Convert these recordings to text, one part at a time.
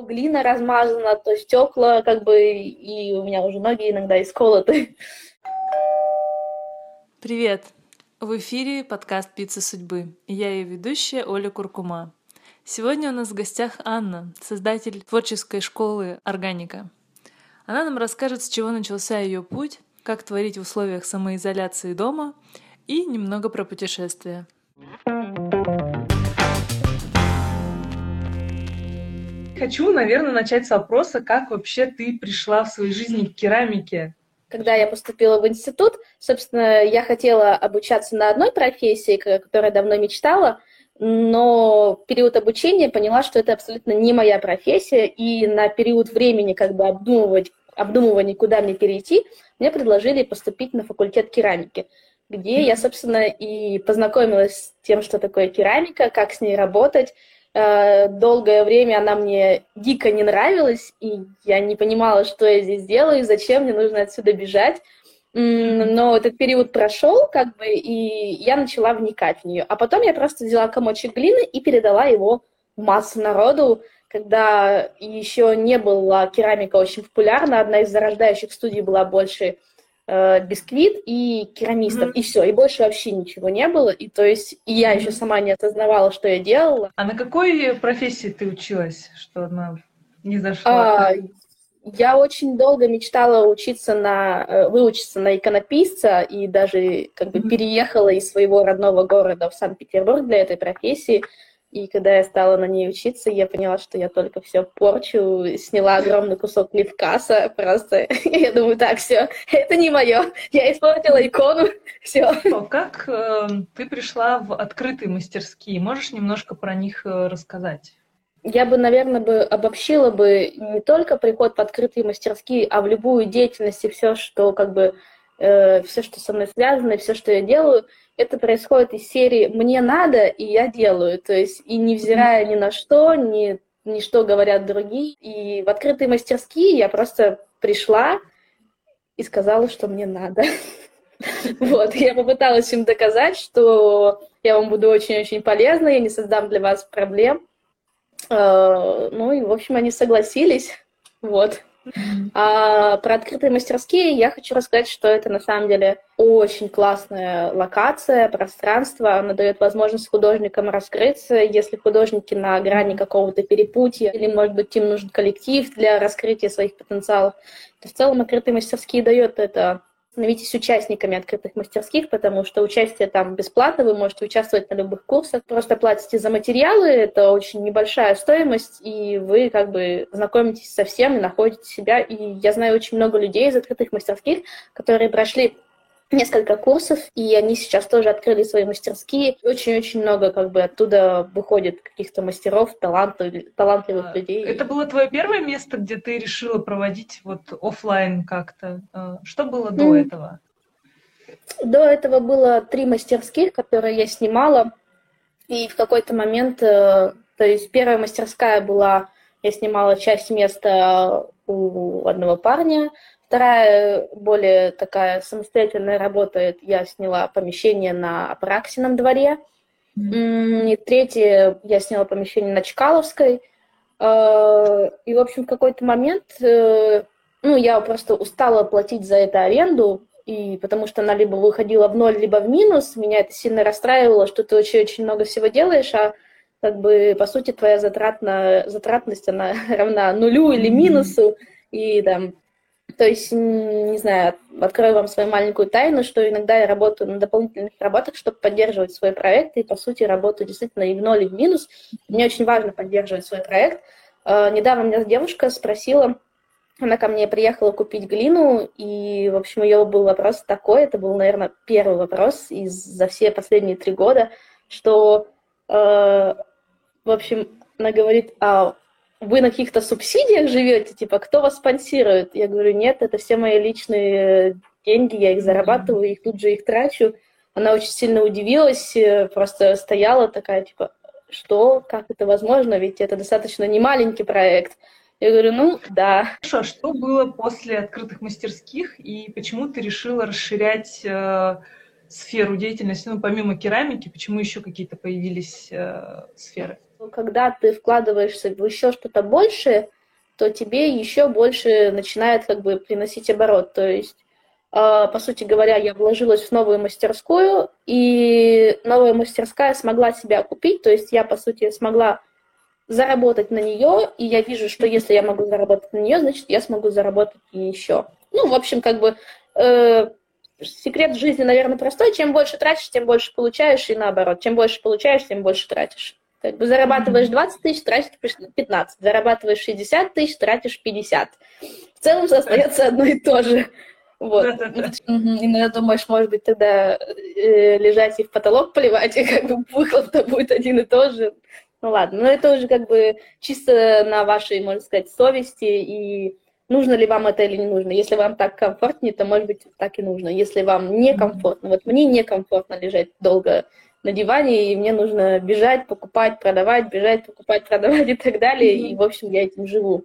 То глина размазана, то стекла, как бы, и у меня уже ноги иногда исколоты. Привет! В эфире подкаст «Пицца судьбы». Я ее ведущая Оля Куркума. Сегодня у нас в гостях Анна, создатель творческой школы «Органика». Она нам расскажет, с чего начался ее путь, как творить в условиях самоизоляции дома и немного про путешествия. Хочу, наверное, начать с вопроса, как вообще ты пришла в своей жизни к керамике? Когда я поступила в институт, собственно, я хотела обучаться на одной профессии, которой давно мечтала, но в период обучения поняла, что это абсолютно не моя профессия, и на период времени как бы обдумывать, обдумывания, куда мне перейти, мне предложили поступить на факультет керамики, где я, собственно, и познакомилась с тем, что такое керамика, как с ней работать, Э, долгое время она мне дико не нравилась, и я не понимала, что я здесь делаю, зачем мне нужно отсюда бежать. Но этот период прошел, как бы, и я начала вникать в нее. А потом я просто взяла комочек глины и передала его массу народу, когда еще не была керамика очень популярна. Одна из зарождающих студий была больше э, бисквит и керамистов, mm-hmm. и все, и больше вообще ничего не было, и то есть и я mm-hmm. еще сама не осознавала, что я делала. А на какой профессии ты училась, что она не зашла? А, я очень долго мечтала учиться на, э, выучиться на иконописца, и даже как бы mm-hmm. переехала из своего родного города в Санкт-Петербург для этой профессии, и когда я стала на ней учиться, я поняла, что я только все порчу, сняла огромный кусок левкаса, просто я думаю, так, все, это не мое, я испортила икону, все. Как э, ты пришла в открытые мастерские? Можешь немножко про них э, рассказать? Я бы, наверное, бы обобщила бы не только приход в открытые мастерские, а в любую деятельность и все, что как бы э, все, что со мной связано, все, что я делаю, это происходит из серии «мне надо, и я делаю». То есть и невзирая ни на что, ни, ни что говорят другие. И в открытые мастерские я просто пришла и сказала, что мне надо. Вот, я попыталась им доказать, что я вам буду очень-очень полезна, я не создам для вас проблем. Э, ну и, в общем, они согласились. Вот. А про открытые мастерские я хочу рассказать, что это на самом деле очень классная локация, пространство. Она дает возможность художникам раскрыться, если художники на грани какого-то перепутья, или, может быть, им нужен коллектив для раскрытия своих потенциалов, то в целом открытые мастерские дает это становитесь участниками открытых мастерских, потому что участие там бесплатно, вы можете участвовать на любых курсах, просто платите за материалы, это очень небольшая стоимость, и вы как бы знакомитесь со всем и находите себя. И я знаю очень много людей из открытых мастерских, которые прошли несколько курсов, и они сейчас тоже открыли свои мастерские. Очень-очень много как бы оттуда выходит каких-то мастеров, талантливых, талантливых людей. Это было твое первое место, где ты решила проводить вот офлайн как-то? А, что было до mm. этого? До этого было три мастерских, которые я снимала, и в какой-то момент, э, то есть первая мастерская была, я снимала часть места у одного парня, Вторая, более такая самостоятельная работа, я сняла помещение на Апраксином дворе. Mm-hmm. И третье, я сняла помещение на Чкаловской. А, и, в общем, в какой-то момент, э, ну, я просто устала платить за это аренду, и потому что она либо выходила в ноль, либо в минус. Меня это сильно расстраивало, что ты очень-очень много всего делаешь, а как бы, по сути, твоя затратная, затратность, она равна нулю или минусу, и там то есть, не знаю, открою вам свою маленькую тайну, что иногда я работаю на дополнительных работах, чтобы поддерживать свой проект, и, по сути, работаю действительно и в ноль, и в минус. Мне очень важно поддерживать свой проект. А, недавно меня девушка спросила, она ко мне приехала купить глину, и, в общем, ее был вопрос такой, это был, наверное, первый вопрос из за все последние три года, что, э, в общем, она говорит, а вы на каких-то субсидиях живете, типа, кто вас спонсирует? Я говорю, нет, это все мои личные деньги, я их зарабатываю, их тут же их трачу. Она очень сильно удивилась, э, просто стояла такая, типа, что, как это возможно, ведь это достаточно не маленький проект. Я говорю, ну, да. Хорошо, а что было после открытых мастерских, и почему ты решила расширять э, сферу деятельности, ну, помимо керамики, почему еще какие-то появились э, сферы? Когда ты вкладываешься в еще что-то большее, то тебе еще больше начинает как бы приносить оборот. То есть, э, по сути говоря, я вложилась в новую мастерскую, и новая мастерская смогла себя купить. То есть я, по сути, смогла заработать на нее, и я вижу, что если я могу заработать на нее, значит, я смогу заработать и еще. Ну, в общем, как бы э, секрет жизни, наверное, простой. Чем больше тратишь, тем больше получаешь, и наоборот. Чем больше получаешь, тем больше тратишь. Как бы зарабатываешь 20 тысяч, тратишь 15. Зарабатываешь 60 тысяч, тратишь 50. В целом остается одно и то же. Вот. Иногда думаешь, может быть, тогда э, лежать и в потолок поливать, и как бы выхлоп-то будет один и тот же. Ну ладно, но это уже как бы чисто на вашей, можно сказать, совести и нужно ли вам это или не нужно. Если вам так комфортнее, то, может быть, так и нужно. Если вам некомфортно, вот мне некомфортно лежать долго на диване, и мне нужно бежать, покупать, продавать, бежать, покупать, продавать и так далее, и, в общем, я этим живу.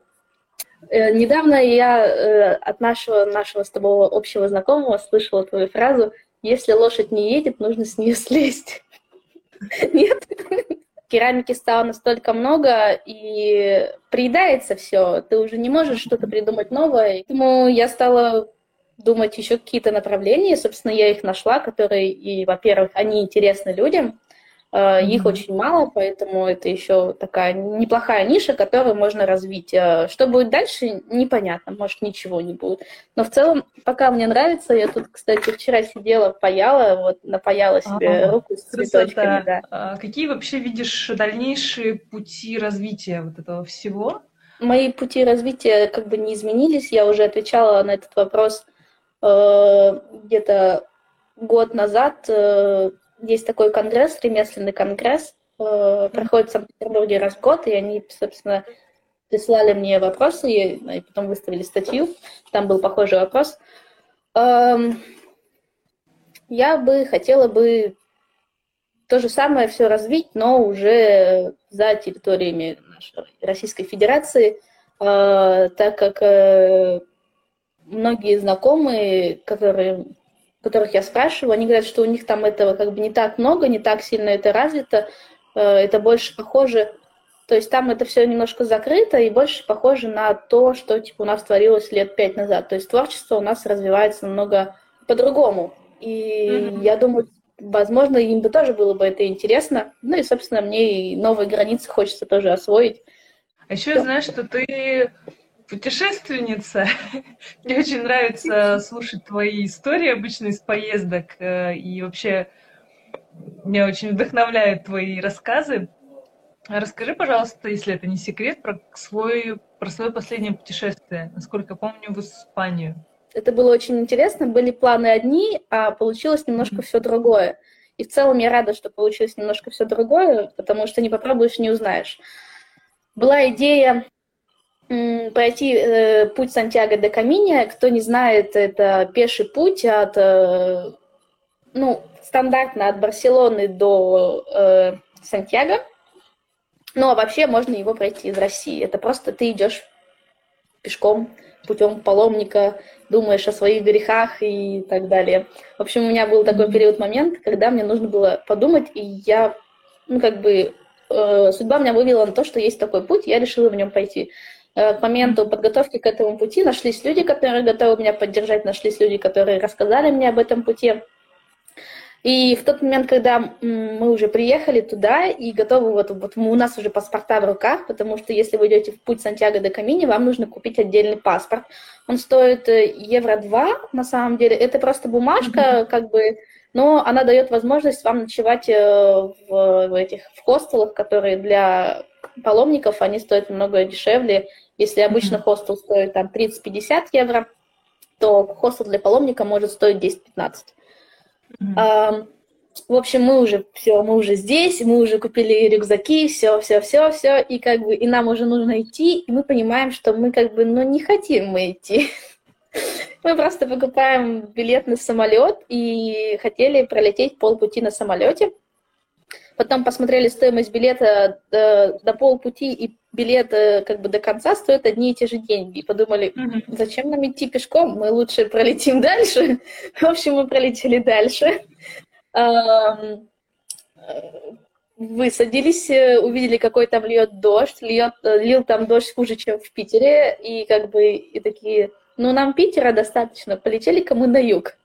Э, недавно я э, от нашего, нашего с тобой общего знакомого слышала твою фразу «Если лошадь не едет, нужно с нее слезть». Нет? керамики стало настолько много, и приедается все, ты уже не можешь что-то придумать новое. Поэтому я стала думать еще какие-то направления, собственно, я их нашла, которые, и, во-первых, они интересны людям, Mm-hmm. Их очень мало, поэтому это еще такая неплохая ниша, которую можно развить. Э, что будет дальше, непонятно, может, ничего не будет. Но в целом, пока мне нравится, я тут, кстати, вчера сидела, паяла, вот напаяла себе а, руку с цветочками. Да. А какие вообще видишь дальнейшие пути развития вот этого всего? Мои пути развития как бы не изменились. Я уже отвечала на этот вопрос где-то год назад. Э, есть такой конгресс, ремесленный конгресс, э, проходит в Санкт-Петербурге раз в год, и они, собственно, прислали мне вопросы, и, и потом выставили статью, там был похожий вопрос. Эм, я бы хотела бы то же самое все развить, но уже за территориями нашей Российской Федерации, э, так как э, многие знакомые, которые которых я спрашиваю, они говорят, что у них там этого как бы не так много, не так сильно это развито, э, это больше похоже, то есть там это все немножко закрыто и больше похоже на то, что типа у нас творилось лет пять назад. То есть творчество у нас развивается намного по-другому. И mm-hmm. я думаю, возможно, им бы тоже было бы это интересно. Ну и, собственно, мне и новые границы хочется тоже освоить. А еще я знаю, что ты путешественница. Мне очень нравится слушать твои истории обычно из поездок. Э, и вообще меня очень вдохновляют твои рассказы. Расскажи, пожалуйста, если это не секрет, про, свой, про свое последнее путешествие. Насколько помню, в Испанию. Это было очень интересно. Были планы одни, а получилось немножко mm-hmm. все другое. И в целом я рада, что получилось немножко все другое, потому что не попробуешь, не узнаешь. Была идея пройти э, путь Сантьяго де Каминия. Кто не знает, это пеший путь от, э, ну, стандартно от Барселоны до э, Сантьяго. Ну, а вообще можно его пройти из России. Это просто ты идешь пешком, путем паломника, думаешь о своих грехах и так далее. В общем, у меня был такой период момент, когда мне нужно было подумать, и я, ну, как бы, э, судьба меня вывела на то, что есть такой путь, я решила в нем пойти. Э, к моменту подготовки к этому пути нашлись люди, которые готовы меня поддержать, нашлись люди, которые рассказали мне об этом пути. И в тот момент, когда мы уже приехали туда и готовы, вот, вот у нас уже паспорта в руках, потому что если вы идете в путь Сантьяго де Камини, вам нужно купить отдельный паспорт. Он стоит э, евро 2, на самом деле. Это просто бумажка, mm-hmm. как бы, но она дает возможность вам ночевать э, в, в этих в хостелах, которые для паломников, они стоят намного дешевле, если обычно хостел стоит там 30-50 евро, то хостел для паломника может стоить 10-15. Mm-hmm. В общем, мы уже все, мы уже здесь, мы уже купили рюкзаки, все, все, все, все, и как бы и нам уже нужно идти, и мы понимаем, что мы как бы, ну, не хотим мы идти. Мы просто покупаем билет на самолет и хотели пролететь полпути на самолете. Потом посмотрели стоимость билета до, до полпути, и билет э, как бы до конца стоит одни и те же деньги. И подумали, зачем нам идти пешком, мы лучше пролетим дальше. В общем, мы пролетели дальше. высадились, э, увидели, какой там льет дождь, льет, э, лил там дождь хуже, чем в Питере, и как бы и такие, ну, нам Питера достаточно, полетели-ка мы на юг.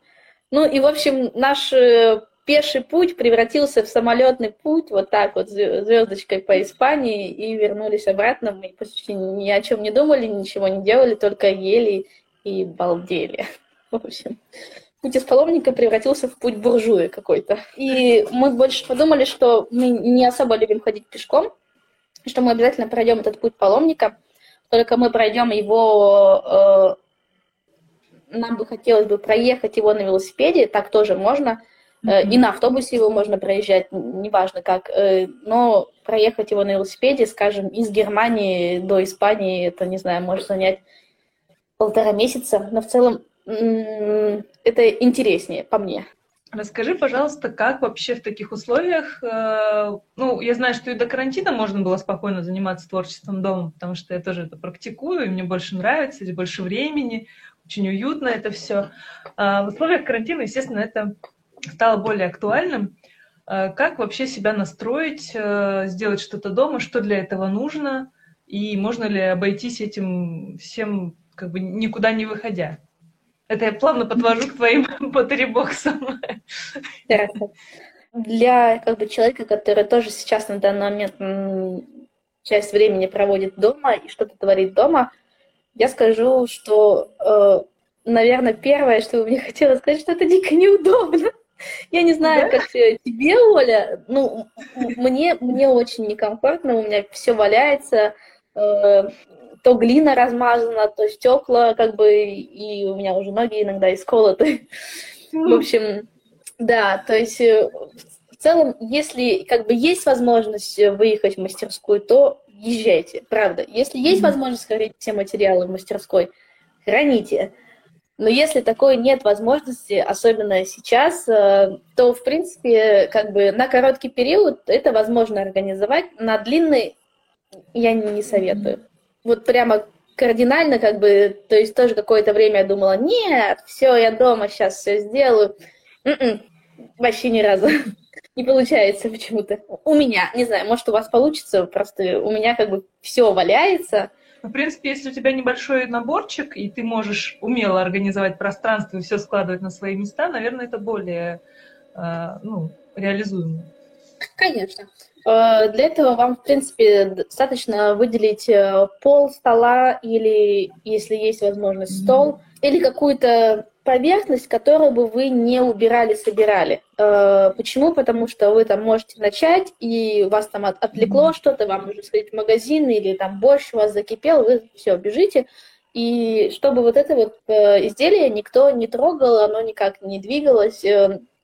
Ну, и, в общем, наш э, пеший путь превратился в самолетный путь, вот так вот, звездочкой по Испании, и вернулись обратно. Мы почти ни о чем не думали, ничего не делали, только ели и балдели. В общем, путь из паломника превратился в путь буржуя какой-то. И мы больше подумали, что мы не особо любим ходить пешком, что мы обязательно пройдем этот путь паломника, только мы пройдем его, э, нам бы хотелось бы проехать его на велосипеде, так тоже можно, э, и на автобусе его можно проезжать, неважно как, э, но проехать его на велосипеде, скажем, из Германии до Испании, это, не знаю, может занять полтора месяца, но в целом это интереснее по мне. Расскажи, пожалуйста, как вообще в таких условиях, э, ну, я знаю, что и до карантина можно было спокойно заниматься творчеством дома, потому что я тоже это практикую, и мне больше нравится, здесь больше времени, очень уютно это все. А в условиях карантина, естественно, это стало более актуальным. А как вообще себя настроить, э, сделать что-то дома, что для этого нужно, и можно ли обойтись этим всем как бы никуда не выходя? Это я плавно подвожу к твоим батареебоксам. Для как бы, человека, который тоже сейчас на данный момент часть времени проводит дома и что-то творит дома, я скажу, что, э, наверное, первое, что мне хотелось сказать, что это дико неудобно. Я не знаю, да? как тебе, Оля. Ну, мне, мне очень некомфортно, у меня все валяется. Э, то глина размазана, то стекла, как бы, и у меня уже ноги иногда исколоты. В общем, да, то есть э, в целом, если как бы есть возможность выехать в мастерскую, то езжайте, правда. Если есть возможность хранить все материалы в мастерской, храните. Но если такой нет возможности, особенно сейчас, э, то, в принципе, как бы на короткий период это возможно организовать, на длинный я не советую вот прямо кардинально, как бы, то есть тоже какое-то время я думала, нет, все, я дома сейчас все сделаю. М-м, вообще ни разу не получается почему-то. У меня, не знаю, может, у вас получится, просто у меня как бы все валяется. В принципе, если у тебя небольшой наборчик, и ты можешь умело организовать пространство и все складывать на свои места, наверное, это более э, ну, реализуемо. Конечно. Э, для этого вам, в принципе, достаточно выделить э, пол стола или, если есть возможность, стол, или какую-то поверхность, которую бы вы не убирали, собирали. Э, почему? Потому что вы там можете начать, и вас там отвлекло что-то, вам нужно сходить в магазин, или там борщ у вас закипел, вы все, бежите. И чтобы вот это вот изделие никто не трогал, оно никак не двигалось,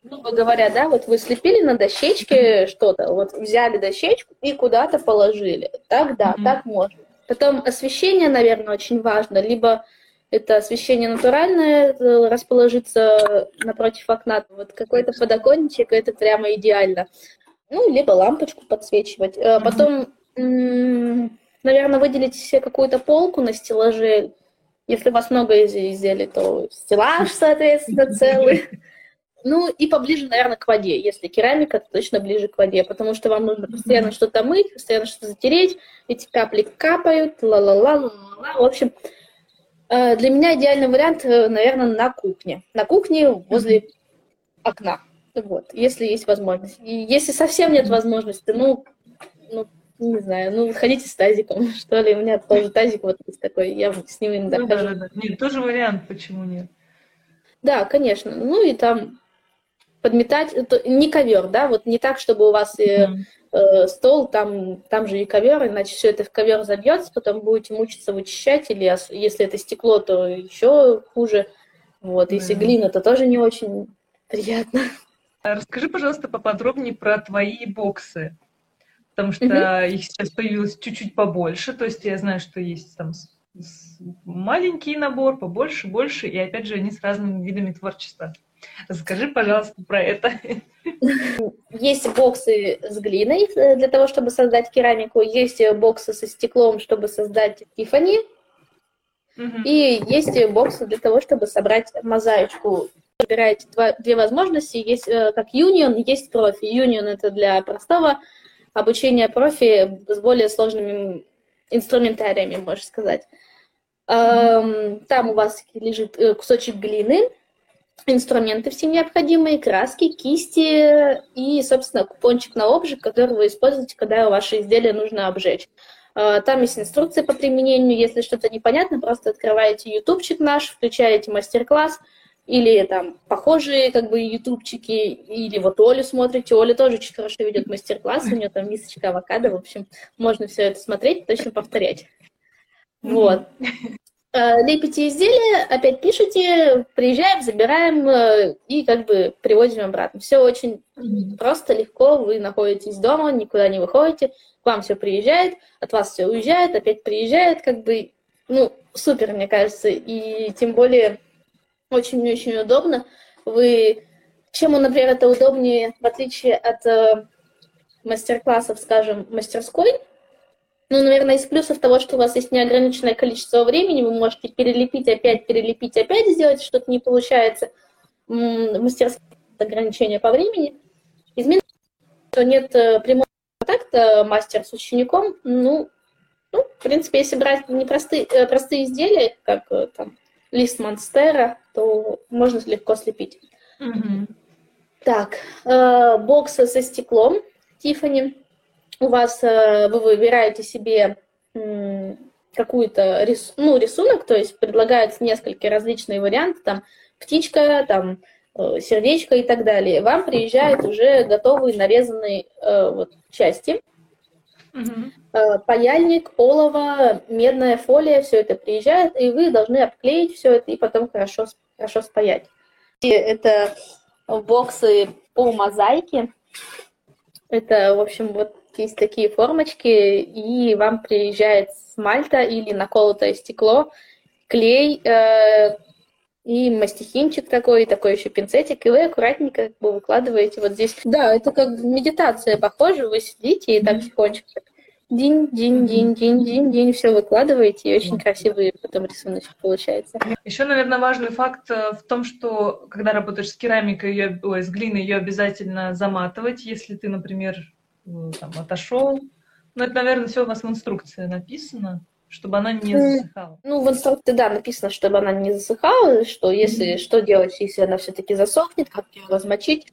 грубо говоря, да, вот вы слепили на дощечке что-то, вот взяли дощечку и куда-то положили. Так, да, mm-hmm. так можно. Потом освещение, наверное, очень важно. Либо это освещение натуральное, э, расположиться напротив окна. Вот какой-то подоконничек, это прямо идеально. Ну, либо лампочку подсвечивать. Mm-hmm. Потом, наверное, выделить себе какую-то полку на стеллаже. Если у вас много изделий, то стеллаж, соответственно, целый. Ну, и поближе, наверное, к воде. Если керамика, то точно ближе к воде, потому что вам нужно постоянно что-то мыть, постоянно что-то затереть, эти капли капают, ла-ла-ла, ла-ла-ла. В общем, для меня идеальный вариант, э, наверное, на кухне. На кухне возле окна. Вот, если есть возможность. И если совсем нет возможности, ну, ну не знаю, ну, ходите с тазиком, что ли. У меня тоже тазик вот есть такой, я с ним иногда ну, хожу. Да, да, да. Нет, тоже вариант, почему нет. Да, конечно. Ну и там подметать, это не ковер, да, вот не так, чтобы у вас э, э, стол, там, там же и ковер, иначе все это в ковер забьется, потом будете мучиться вычищать, или если это стекло, то еще хуже. Вот, если mm. глина, то тоже не очень приятно. А расскажи, пожалуйста, поподробнее про твои боксы, потому что mm-hmm. их сейчас появилось чуть-чуть побольше, то есть я знаю, что есть там маленький набор, побольше, больше, и опять же они с разными видами творчества. Расскажи, пожалуйста, про это. Есть боксы с глиной э, для того, чтобы создать керамику, есть боксы со стеклом, чтобы создать Тифани, угу. и есть боксы для того, чтобы собрать мозаичку. Выбираете два, две возможности. Есть э, как Union, есть профи. Union это для простого обучение профи с более сложными инструментариями, можно сказать. Там у вас лежит э, кусочек глины, инструменты все необходимые, краски, кисти и, собственно, купончик на обжиг, который вы используете, когда ваше изделие нужно обжечь. А, там есть инструкции по применению. Если что-то непонятно, просто открываете ютубчик наш, включаете мастер-класс или там похожие как бы ютубчики, или вот Олю смотрите. Оля тоже очень хорошо ведет мастер-класс, у нее там мисочка авокадо, в общем, можно все это смотреть, точно повторять. Вот. А, лепите изделия, опять пишите, приезжаем, забираем э, и как бы привозим обратно. Все очень просто, легко, вы находитесь дома, никуда не выходите, к вам все приезжает, от вас все уезжает, опять приезжает, как бы, ну, супер, мне кажется, и тем более очень-очень удобно. Вы, чем, например, это удобнее, в отличие от э, мастер-классов, скажем, мастерской, ну, наверное, из плюсов того, что у вас есть неограниченное количество времени, вы можете перелепить опять, перелепить опять, сделать что-то не получается. Мастерское ограничение по времени. Изменить, что нет э, прямого контакта мастер с учеником, ну, ну, в принципе, если брать не простые, э, простые изделия, как э, там лист монстера, то можно легко слепить. Mm-hmm. Так, э, боксы со стеклом Тифани. У вас э, вы выбираете себе какую-то рис, ну, рисунок, то есть предлагаются несколько различные варианты, там птичка, там Э, сердечко и так далее. Вам приезжают уже готовые нарезанные э, вот, части. Угу. Э, паяльник, олово, медная фолия, все это приезжает, и вы должны обклеить все это и потом хорошо, хорошо спаять. И это боксы по мозаике. Это, в общем, вот есть такие формочки, и вам приезжает смальта или наколотое стекло, клей, э, и мастихинчик такой, такой еще пинцетик, и вы аккуратненько как бы выкладываете вот здесь. Да, это как медитация похоже, вы сидите и так тихонечко день, день, день, день, день, день, все выкладываете, и очень красивый потом рисуночек получается. Еще, наверное, важный факт э, в том, что когда работаешь с керамикой, ее, ой, с глиной, ее обязательно заматывать, если ты, например, там, отошел. Ну, это, наверное, все у вас в инструкции написано чтобы она не засыхала. Ну, в инструкции, да, написано, чтобы она не засыхала, что если, mm-hmm. что делать, если она все-таки засохнет, как ее размочить.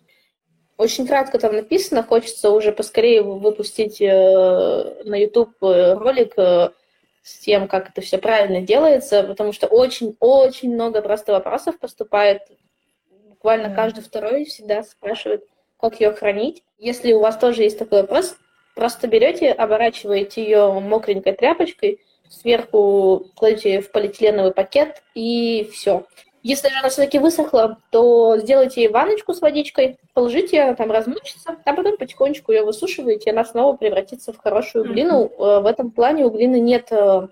Очень кратко там написано, хочется уже поскорее выпустить э, на YouTube э, ролик э, с тем, как это все правильно делается, потому что очень-очень много просто вопросов поступает. Буквально yeah. каждый второй всегда спрашивает, как ее хранить. Если у вас тоже есть такой вопрос, просто берете, оборачиваете ее мокренькой тряпочкой, сверху кладите в полиэтиленовый пакет и все. Если же она все-таки высохла, то сделайте ей ванночку с водичкой, положите ее, она там размочится, а потом потихонечку ее высушиваете, и она снова превратится в хорошую глину. Mm-hmm. В этом плане у глины нет э,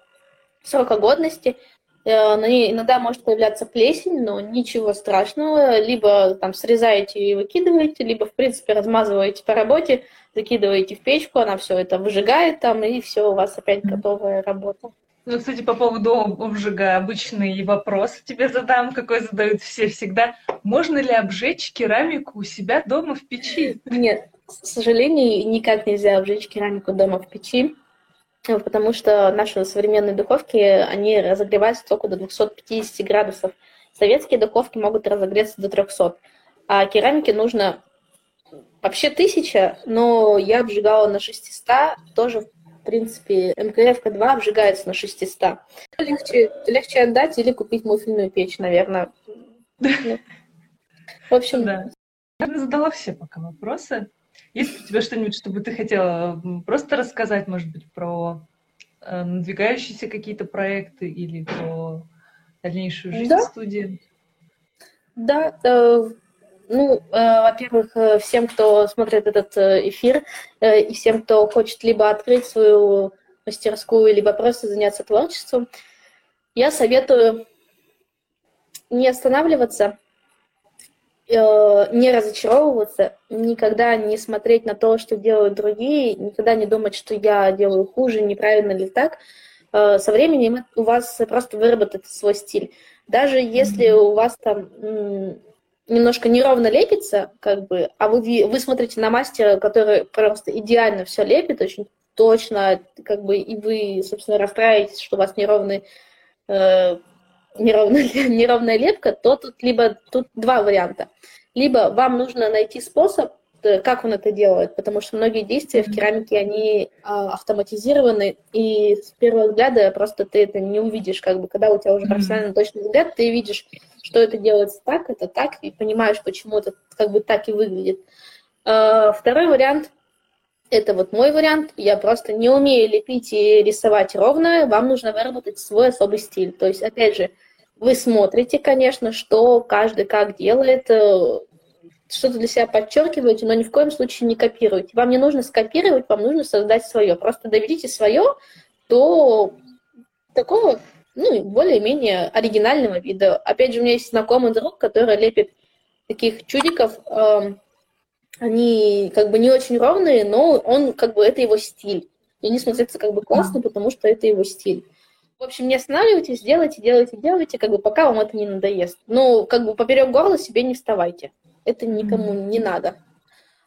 срока годности. Э, на ней иногда может появляться плесень, но ничего страшного. Либо там срезаете и выкидываете, либо, в принципе, размазываете по работе, закидываете в печку, она все это выжигает там, и все, у вас опять готовая работа. Ну, кстати, по поводу обжига обычный вопрос тебе задам, какой задают все всегда. Можно ли обжечь керамику у себя дома в печи? Нет, к сожалению, никак нельзя обжечь керамику дома в печи, потому что наши современные духовки, они разогреваются только до 250 градусов. Советские духовки могут разогреться до 300, а керамике нужно Вообще тысяча, но я обжигала на 600, тоже, в принципе, МКФ-2 обжигается на 600. Легче, легче отдать или купить муфельную печь, наверное. Ну, в общем... Да. Я задала все пока вопросы. Есть у тебя что-нибудь, что бы ты хотела просто рассказать, может быть, про э, надвигающиеся какие-то проекты или про дальнейшую жизнь да. студии? Да, э, ну, э, во-первых, э, всем, кто смотрит этот э, эфир, э, и всем, кто хочет либо открыть свою мастерскую, либо просто заняться творчеством, я советую не останавливаться, не разочаровываться, никогда не смотреть на то, что делают другие, никогда не думать, что я делаю хуже, неправильно ли так. Э, со временем у вас просто выработается свой стиль. Даже если у вас там немножко неровно лепится, как бы, а вы, вы смотрите на мастера, который просто идеально все лепит, очень точно, как бы, и вы, собственно, расстраиваетесь, что у вас неровный, э, неровная, неровная лепка, то тут либо тут два варианта. Либо вам нужно найти способ, э, как он это делает, потому что многие действия в керамике, они а, автоматизированы, и с первого взгляда просто ты это не увидишь, как бы, когда у тебя уже профессиональный точный взгляд, ты видишь, что это делается так, это так, и понимаешь, почему это как бы так и выглядит. А, второй вариант – это вот мой вариант. Я просто не умею лепить и рисовать ровно, вам нужно выработать свой особый стиль. То есть, опять же, вы смотрите, конечно, что каждый как делает, э, что-то для себя подчеркиваете, но ни в коем случае не копируйте. Вам не нужно скопировать, вам нужно создать свое. Просто доведите свое до такого, ну, более-менее оригинального вида. Опять же, у меня есть знакомый друг, который лепит таких чудиков. Они как бы не очень ровные, но он как бы это его стиль. И они смотрятся как бы классно, потому что это его стиль. В общем, не останавливайтесь, делайте, делайте, делайте, как бы пока вам это не надоест. Но как бы поперек горла себе не вставайте. Это никому не надо.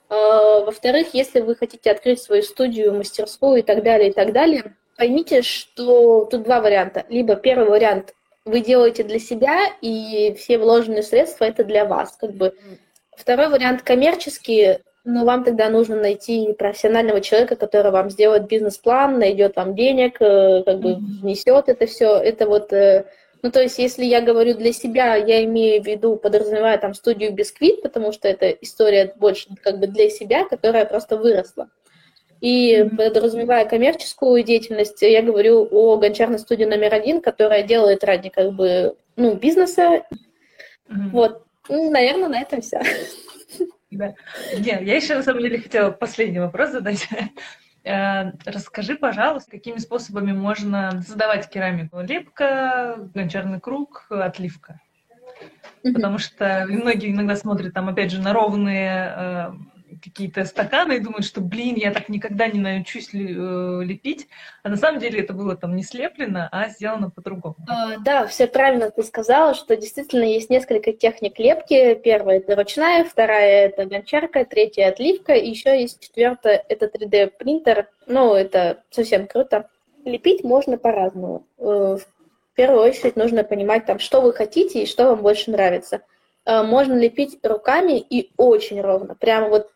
А, во-вторых, если вы хотите открыть свою студию, мастерскую и так далее, и так далее, поймите, что тут два варианта. Либо первый вариант вы делаете для себя, и все вложенные средства это для вас. Как бы. Второй вариант коммерческий, но вам тогда нужно найти профессионального человека, который вам сделает бизнес-план, найдет вам денег, э, как бы внесет это все. Это вот, э, ну то есть, если я говорю для себя, я имею в виду, подразумевая там студию Бисквит, потому что это история больше как бы для себя, которая просто выросла. И подразумевая коммерческую деятельность, я говорю о гончарной студии номер один, которая делает ради как бы ну бизнеса. Mm-hmm. Вот, ну, наверное, на этом все. Да. Нет, я еще на самом деле хотела последний вопрос задать. Э, расскажи, пожалуйста, какими способами можно создавать керамику? Лепка, гончарный круг, отливка. Потому что многие иногда смотрят там, опять же, на ровные э, какие-то стаканы и думают, что, блин, я так никогда не научусь э, лепить. А на самом деле это было там не слеплено, а сделано по-другому. А, да, все правильно ты сказала, что действительно есть несколько техник лепки. Первая – это ручная, вторая – это гончарка, третья – отливка, и еще есть четвертая – это 3D-принтер. Ну, это совсем круто. Лепить можно по-разному. Э, в первую очередь нужно понимать, там, что вы хотите и что вам больше нравится – Э, можно лепить руками и очень ровно. Прямо вот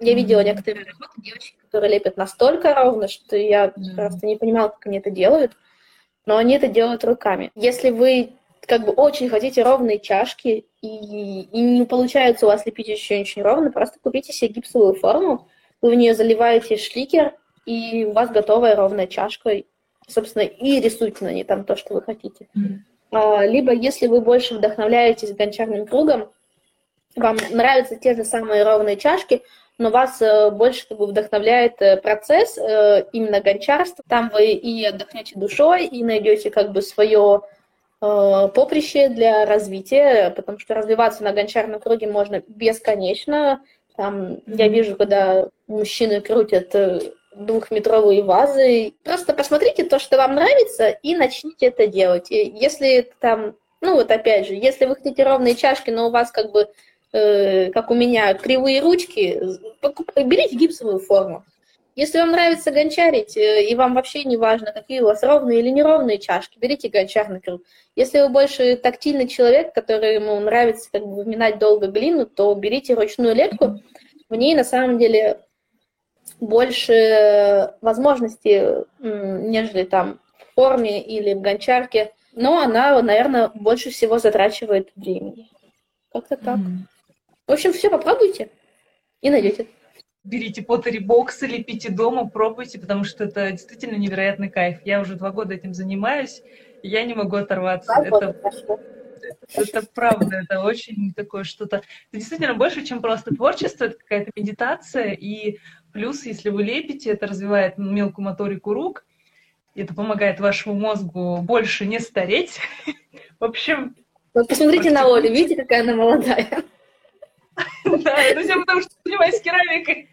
я видела некоторые работы девочки, которые лепят настолько ровно, что я mm-hmm. просто не понимала, как они это делают. Но они это делают руками. Если вы как бы очень хотите ровные чашки, и, и не получается у вас лепить еще очень ровно, просто купите себе гипсовую форму, вы в нее заливаете шликер, и у вас готовая ровная чашка. Собственно, и рисуйте на ней там то, что вы хотите. Mm-hmm. А, либо если вы больше вдохновляетесь гончарным кругом, вам нравятся те же самые ровные чашки, но вас э, больше как бы, вдохновляет э, процесс э, именно гончарства. Там вы и отдохнете душой, и найдете как бы свое поприще для развития, потому что развиваться на гончарном круге можно бесконечно. Там я вижу, когда мужчины крутят двухметровые вазы. Просто посмотрите то, что вам нравится, и начните это делать. И если там, ну вот опять же, если вы хотите ровные чашки, но у вас как бы, э, как у меня, кривые ручки, берите гипсовую форму. Если вам нравится гончарить, э, и вам вообще не важно, какие у вас ровные или неровные чашки, берите гончарный круг. Если вы больше тактильный человек, который ему нравится как бы выминать долго глину, то берите ручную лепку. В ней на самом деле больше возможностей, нежели там в форме или в гончарке, но она, наверное, больше всего затрачивает времени. Как-то так. Mm-hmm. В общем, все попробуйте и найдете. Берите потери боксы, лепите дома, пробуйте, потому что это действительно невероятный кайф. Я уже два года этим занимаюсь, и я не могу оторваться. это, это правда, это очень такое что-то... Это действительно больше, чем просто творчество, это какая-то медитация, и Плюс, если вы лепите, это развивает мелкую моторику рук, это помогает вашему мозгу больше не стареть. В общем... Вот посмотрите на Олю, видите, какая она молодая? Да, это все потому, что занимаюсь керамикой.